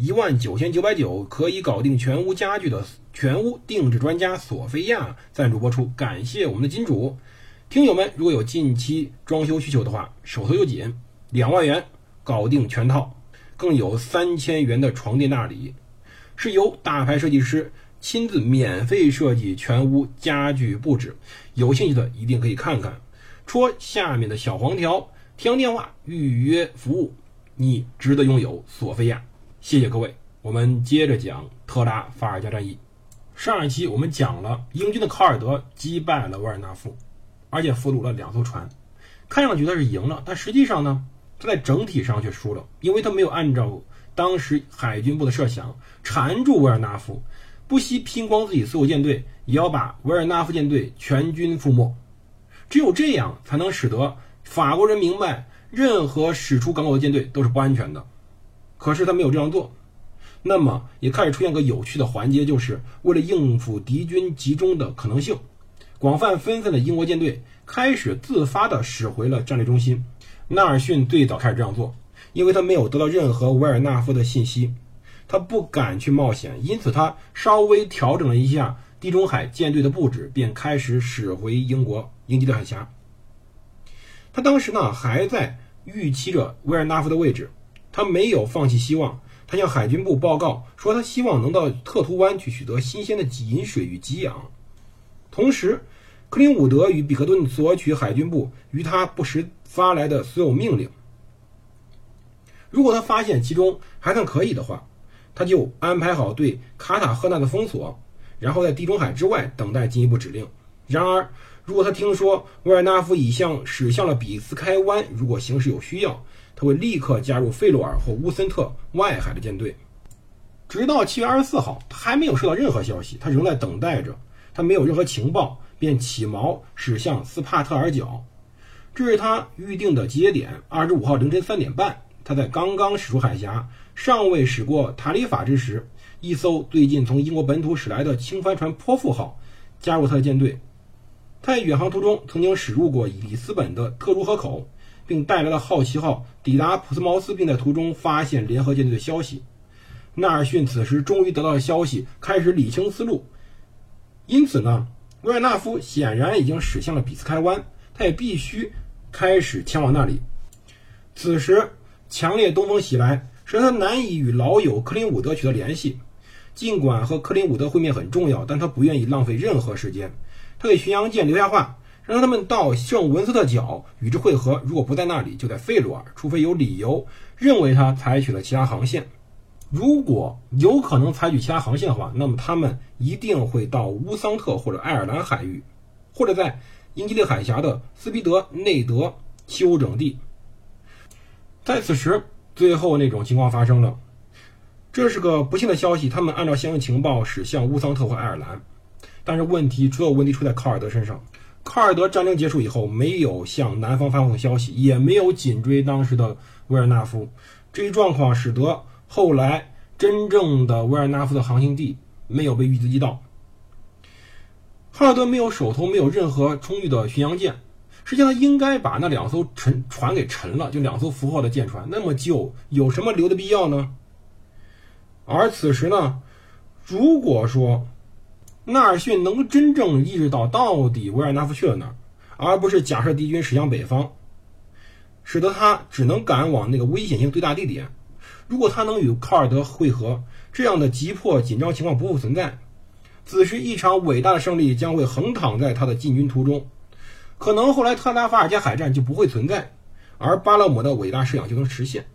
一万九千九百九可以搞定全屋家具的全屋定制专家索菲亚赞助播出，感谢我们的金主。听友们，如果有近期装修需求的话，手头又紧，两万元搞定全套，更有三千元的床垫大礼，是由大牌设计师亲自免费设计全屋家具布置。有兴趣的一定可以看看，戳下面的小黄条，听电话预约服务，你值得拥有索菲亚。谢谢各位，我们接着讲特拉法尔加战役。上一期我们讲了英军的考尔德击败了维尔纳夫。而且俘虏了两艘船，看上去他是赢了，但实际上呢，他在整体上却输了，因为他没有按照当时海军部的设想缠住维尔纳夫，不惜拼光自己所有舰队，也要把维尔纳夫舰队全军覆没。只有这样，才能使得法国人明白，任何驶出港口的舰队都是不安全的。可是他没有这样做，那么也开始出现个有趣的环节，就是为了应付敌军集中的可能性。广泛分散的英国舰队开始自发地驶回了战略中心。纳尔逊最早开始这样做，因为他没有得到任何维尔纳夫的信息，他不敢去冒险，因此他稍微调整了一下地中海舰队的布置，便开始驶回英国英吉利海峡。他当时呢还在预期着维尔纳夫的位置，他没有放弃希望。他向海军部报告说，他希望能到特图湾去取得新鲜的饮水与给养。同时，克林伍德与比克顿索取海军部于他不时发来的所有命令。如果他发现其中还算可以的话，他就安排好对卡塔赫纳的封锁，然后在地中海之外等待进一步指令。然而，如果他听说维尔纳夫已向驶向了比斯开湾，如果形势有需要，他会立刻加入费洛尔或乌森特外海的舰队。直到七月二十四号，他还没有收到任何消息，他仍在等待着。他没有任何情报，便起锚驶向斯帕特尔角，这是他预定的节点。二十五号凌晨三点半，他在刚刚驶出海峡，尚未驶过塔里法之时，一艘最近从英国本土驶来的轻帆船“泼妇号”加入他的舰队。他在远航途中曾经驶入过里斯本的特殊河口，并带来了“好奇号”抵达普斯茅斯，并在途中发现联合舰队的消息。纳尔逊此时终于得到了消息，开始理清思路。因此呢，维尔纳夫显然已经驶向了比斯开湾，他也必须开始前往那里。此时，强烈东风袭来，使他难以与老友克林伍德取得联系。尽管和克林伍德会面很重要，但他不愿意浪费任何时间。他给巡洋舰留下话，让他们到圣文斯特角与之会合。如果不在那里，就在费罗尔，除非有理由认为他采取了其他航线。如果有可能采取其他航线的话，那么他们一定会到乌桑特或者爱尔兰海域，或者在英吉利海峡的斯皮德内德休整地。在此时，最后那种情况发生了，这是个不幸的消息。他们按照相应情报驶向乌桑特或爱尔兰，但是问题所有问题出在考尔德身上。卡尔德战争结束以后，没有向南方发送消息，也没有紧追当时的维尔纳夫。这一状况使得。后来，真正的维尔纳夫的航行地没有被预知到。哈尔德没有手头没有任何充裕的巡洋舰，实际上应该把那两艘沉船给沉了，就两艘符号的舰船，那么就有什么留的必要呢？而此时呢，如果说纳尔逊能真正意识到到底维尔纳夫去了哪儿，而不是假设敌军驶向北方，使得他只能赶往那个危险性最大地点。如果他能与卡尔德会合，这样的急迫紧张情况不复存在。此时，一场伟大的胜利将会横躺在他的进军途中。可能后来特拉法尔加海战就不会存在，而巴勒姆的伟大设想就能实现。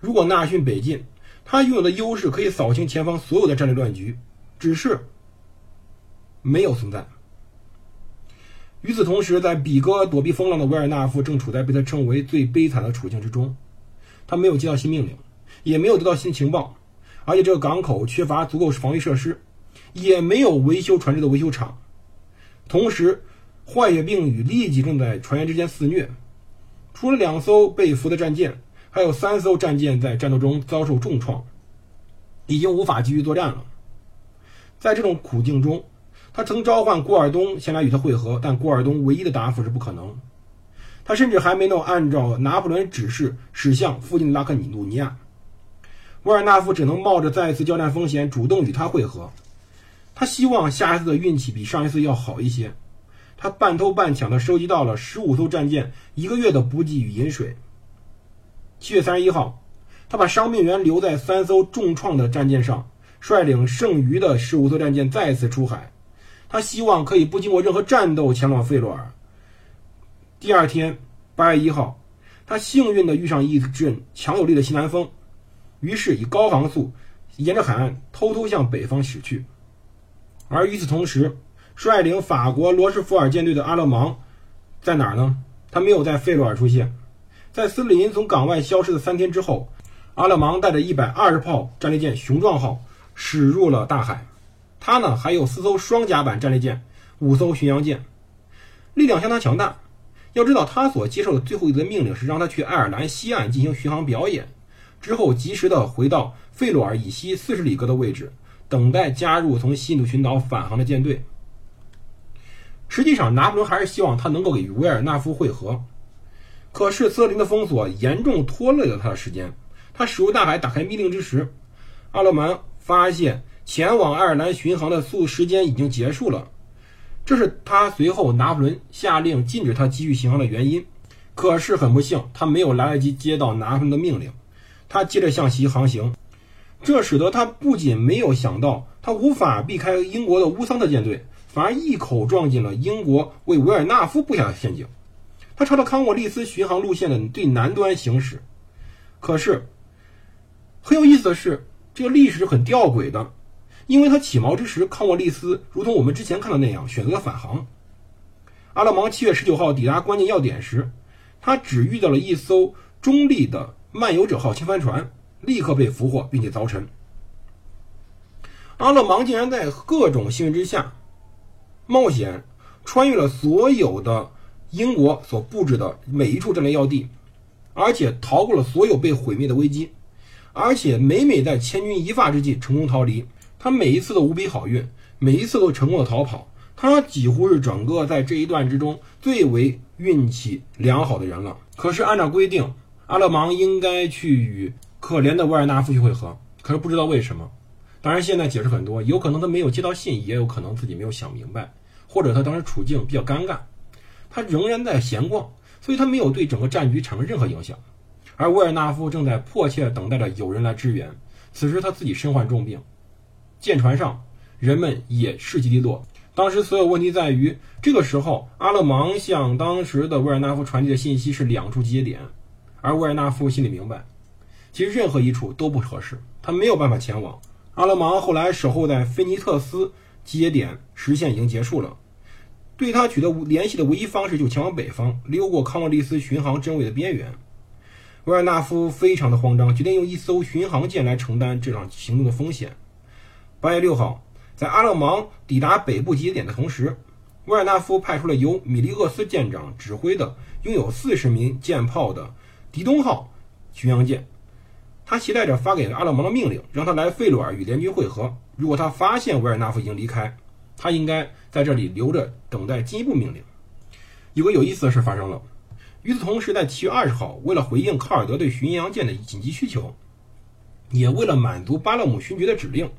如果纳尔逊北进，他拥有的优势可以扫清前方所有的战略乱局，只是没有存在。与此同时，在比戈躲避风浪的维尔纳夫正处在被他称为最悲惨的处境之中。他没有接到新命令，也没有得到新情报，而且这个港口缺乏足够防御设施，也没有维修船只的维修厂。同时，坏血病与痢疾正在船员之间肆虐。除了两艘被俘的战舰，还有三艘战舰在战斗中遭受重创，已经无法继续作战了。在这种苦境中，他曾召唤郭尔东前来与他会合，但郭尔东唯一的答复是不可能。他甚至还没能按照拿破仑指示驶向附近的拉克鲁尼亚。沃尔纳夫只能冒着再次交战风险，主动与他会合。他希望下一次的运气比上一次要好一些。他半偷半抢地收集到了十五艘战舰一个月的补给与饮水。七月三十一号，他把伤病员留在三艘重创的战舰上，率领剩余的十五艘战舰再次出海。他希望可以不经过任何战斗前往费洛尔。第二天，八月一号，他幸运地遇上一阵强有力的西南风。于是以高航速沿着海岸偷偷向北方驶去，而与此同时，率领法国罗什福尔舰队的阿勒芒在哪儿呢？他没有在费洛尔出现。在斯里林从港外消失的三天之后，阿勒芒带着一百二十炮战列舰“雄壮号”驶入了大海。他呢还有四艘双甲板战列舰、五艘巡洋舰，力量相当强大。要知道，他所接受的最后一则命令是让他去爱尔兰西岸进行巡航表演。之后，及时的回到费洛尔以西四十里格的位置，等待加入从西印度群岛返航的舰队。实际上，拿破仑还是希望他能够与维尔纳夫会合，可是瑟林的封锁严重拖累了他的时间。他驶入大海，打开密令之时，阿勒曼发现前往爱尔兰巡航的速时间已经结束了，这是他随后拿破仑下令禁止他继续巡航的原因。可是很不幸，他没有来得及接到拿破仑的命令。他接着向西航行，这使得他不仅没有想到他无法避开英国的乌桑特舰队，反而一口撞进了英国为维尔纳夫布下的陷阱。他朝着康沃利斯巡航路线的最南端行驶，可是很有意思的是，这个历史很吊诡的，因为他起锚之时，康沃利斯如同我们之前看到那样选择了返航。阿勒芒七月十九号抵达关键要点时，他只遇到了一艘中立的。漫游者号轻帆船立刻被俘获，并且凿沉。阿勒芒竟然在各种幸运之下，冒险穿越了所有的英国所布置的每一处战略要地，而且逃过了所有被毁灭的危机，而且每每在千钧一发之际成功逃离。他每一次都无比好运，每一次都成功的逃跑。他几乎是整个在这一段之中最为运气良好的人了。可是按照规定。阿勒芒应该去与可怜的维尔纳夫去会合，可是不知道为什么。当然，现在解释很多，有可能他没有接到信，也有可能自己没有想明白，或者他当时处境比较尴尬，他仍然在闲逛，所以他没有对整个战局产生任何影响。而维尔纳夫正在迫切等待着有人来支援，此时他自己身患重病，舰船上人们也士气低落。当时所有问题在于，这个时候阿勒芒向当时的维尔纳夫传递的信息是两处集结点。而维尔纳夫心里明白，其实任何一处都不合适，他没有办法前往。阿勒芒后来守候在菲尼特斯集结点，时限已经结束了。对他取得联系的唯一方式就前往北方，溜过康沃利斯巡航阵位的边缘。维尔纳夫非常的慌张，决定用一艘巡航舰来承担这场行动的风险。八月六号，在阿勒芒抵达北部集结点的同时，维尔纳夫派出了由米利厄斯舰长指挥的拥有四十名舰炮的。迪东号巡洋舰，他携带着发给阿勒芒的命令，让他来费洛尔与联军会合。如果他发现维尔纳夫已经离开，他应该在这里留着等待进一步命令。有个有意思的事发生了。与此同时，在七月二十号，为了回应卡尔德对巡洋舰的紧急需求，也为了满足巴勒姆勋爵的指令，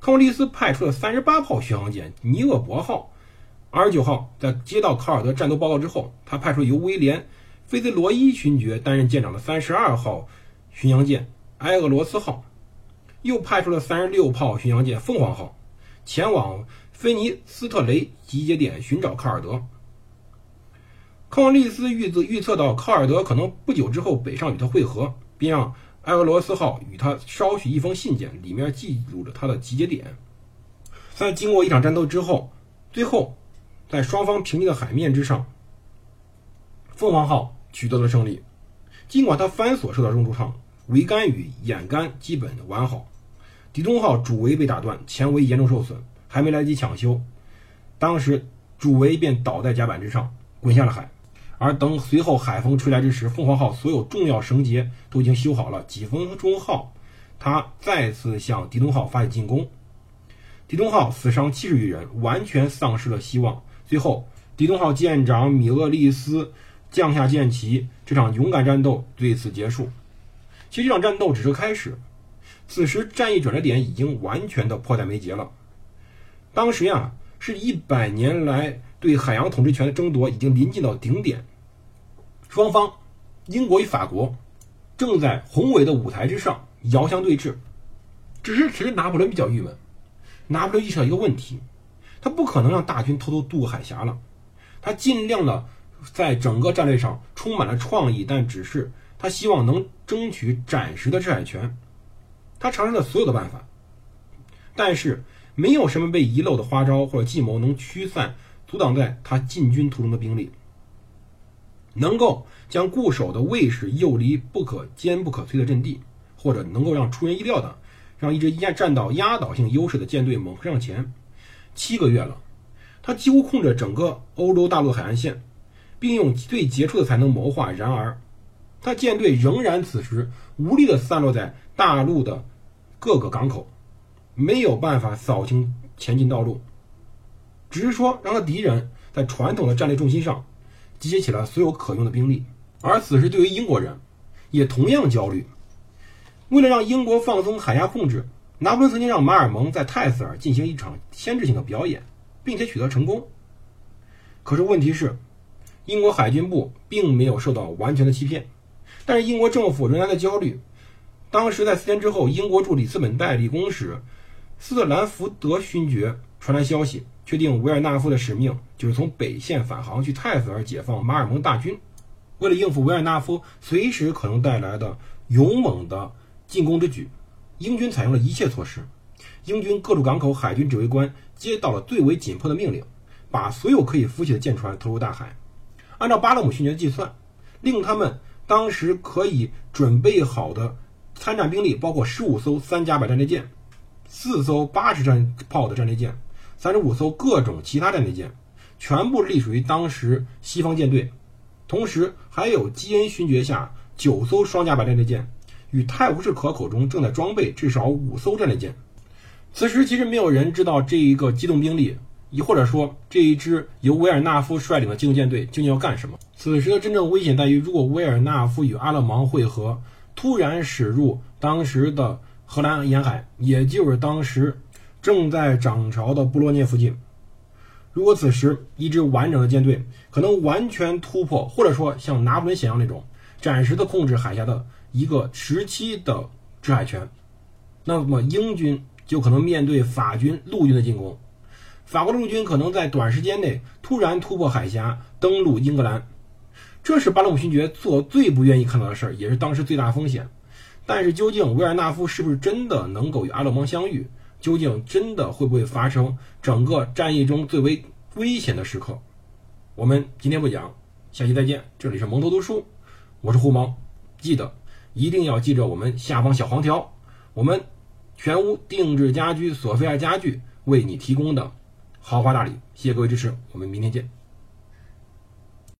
康沃利斯派出了三十八炮巡洋舰尼厄伯号。二十九号，在接到卡尔德战斗报告之后，他派出由威廉。菲兹罗伊勋爵担任舰长的三十二号巡洋舰埃俄罗斯号，又派出了三十六炮巡洋舰凤凰号，前往菲尼斯特雷集结点寻找卡尔德。康沃利斯预测预测到卡尔德可能不久之后北上与他会合，并让埃俄罗斯号与他捎去一封信件，里面记录着他的集结点。在经过一场战斗之后，最后在双方平静的海面之上，凤凰号。取得了胜利，尽管他帆索受到重创，桅杆与掩杆基本完好，狄通号主桅被打断，前桅严重受损，还没来得及抢修，当时主桅便倒在甲板之上，滚下了海。而等随后海风吹来之时，凤凰号所有重要绳结都已经修好了。几分钟后，他再次向狄东号发起进攻。狄东号死伤七十余人，完全丧失了希望。最后，狄东号舰长米厄利斯降下舰旗，这场勇敢战斗对此结束。其实这场战斗只是开始，此时战役转折点已经完全的迫在眉睫了。当时呀，是一百年来。对海洋统治权的争夺已经临近到顶点，双方，英国与法国，正在宏伟的舞台之上遥相对峙。只是其实拿破仑比较郁闷，拿破仑意识到一个问题，他不可能让大军偷偷渡海峡了。他尽量的在整个战略上充满了创意，但只是他希望能争取暂时的制海权。他尝试了所有的办法，但是没有什么被遗漏的花招或者计谋能驱散。阻挡在他进军途中的兵力，能够将固守的卫士诱离不可坚不可摧的阵地，或者能够让出人意料的让一支压占到压倒性优势的舰队猛冲上前。七个月了，他几乎控制整个欧洲大陆海岸线，并用最杰出的才能谋划。然而，他舰队仍然此时无力地散落在大陆的各个港口，没有办法扫清前进道路。只是说，让他敌人在传统的战略重心上集结起来所有可用的兵力，而此时对于英国人也同样焦虑。为了让英国放松海峡控制，拿破仑曾经让马尔蒙在泰斯尔进行一场牵制性的表演，并且取得成功。可是问题是，英国海军部并没有受到完全的欺骗，但是英国政府仍然在焦虑。当时在四天之后，英国驻里斯本代理公使斯特兰福德勋爵传来消息。确定维尔纳夫的使命就是从北线返航去泰斯尔解放马尔蒙大军。为了应付维尔纳夫随时可能带来的勇猛的进攻之举，英军采用了一切措施。英军各处港口海军指挥官接到了最为紧迫的命令，把所有可以浮起的舰船投入大海。按照巴勒姆勋爵的计算，令他们当时可以准备好的参战兵力包括十五艘三甲板战列舰，四艘八十战炮的战列舰。三十五艘各种其他战列舰，全部隶属于当时西方舰队，同时还有基恩勋爵下九艘双甲板战列舰，与泰晤士河口中正在装备至少五艘战列舰。此时其实没有人知道这一个机动兵力，亦或者说这一支由维尔纳夫率领的机动舰队究竟要干什么。此时的真正危险在于，如果维尔纳夫与阿勒芒会合，突然驶入当时的荷兰沿海，也就是当时。正在涨潮的布洛涅附近，如果此时一支完整的舰队可能完全突破，或者说像拿破仑想要那种暂时的控制海峡的一个时期的制海权，那么英军就可能面对法军陆军的进攻。法国陆军可能在短时间内突然突破海峡，登陆英格兰。这是巴勒姆勋爵做最不愿意看到的事儿，也是当时最大风险。但是，究竟维尔纳夫是不是真的能够与阿勒芒相遇？究竟真的会不会发生整个战役中最为危险的时刻？我们今天不讲，下期再见。这里是蒙头读书，我是胡蒙，记得一定要记着我们下方小黄条，我们全屋定制家居索菲亚家具为你提供的豪华大礼。谢谢各位支持，我们明天见。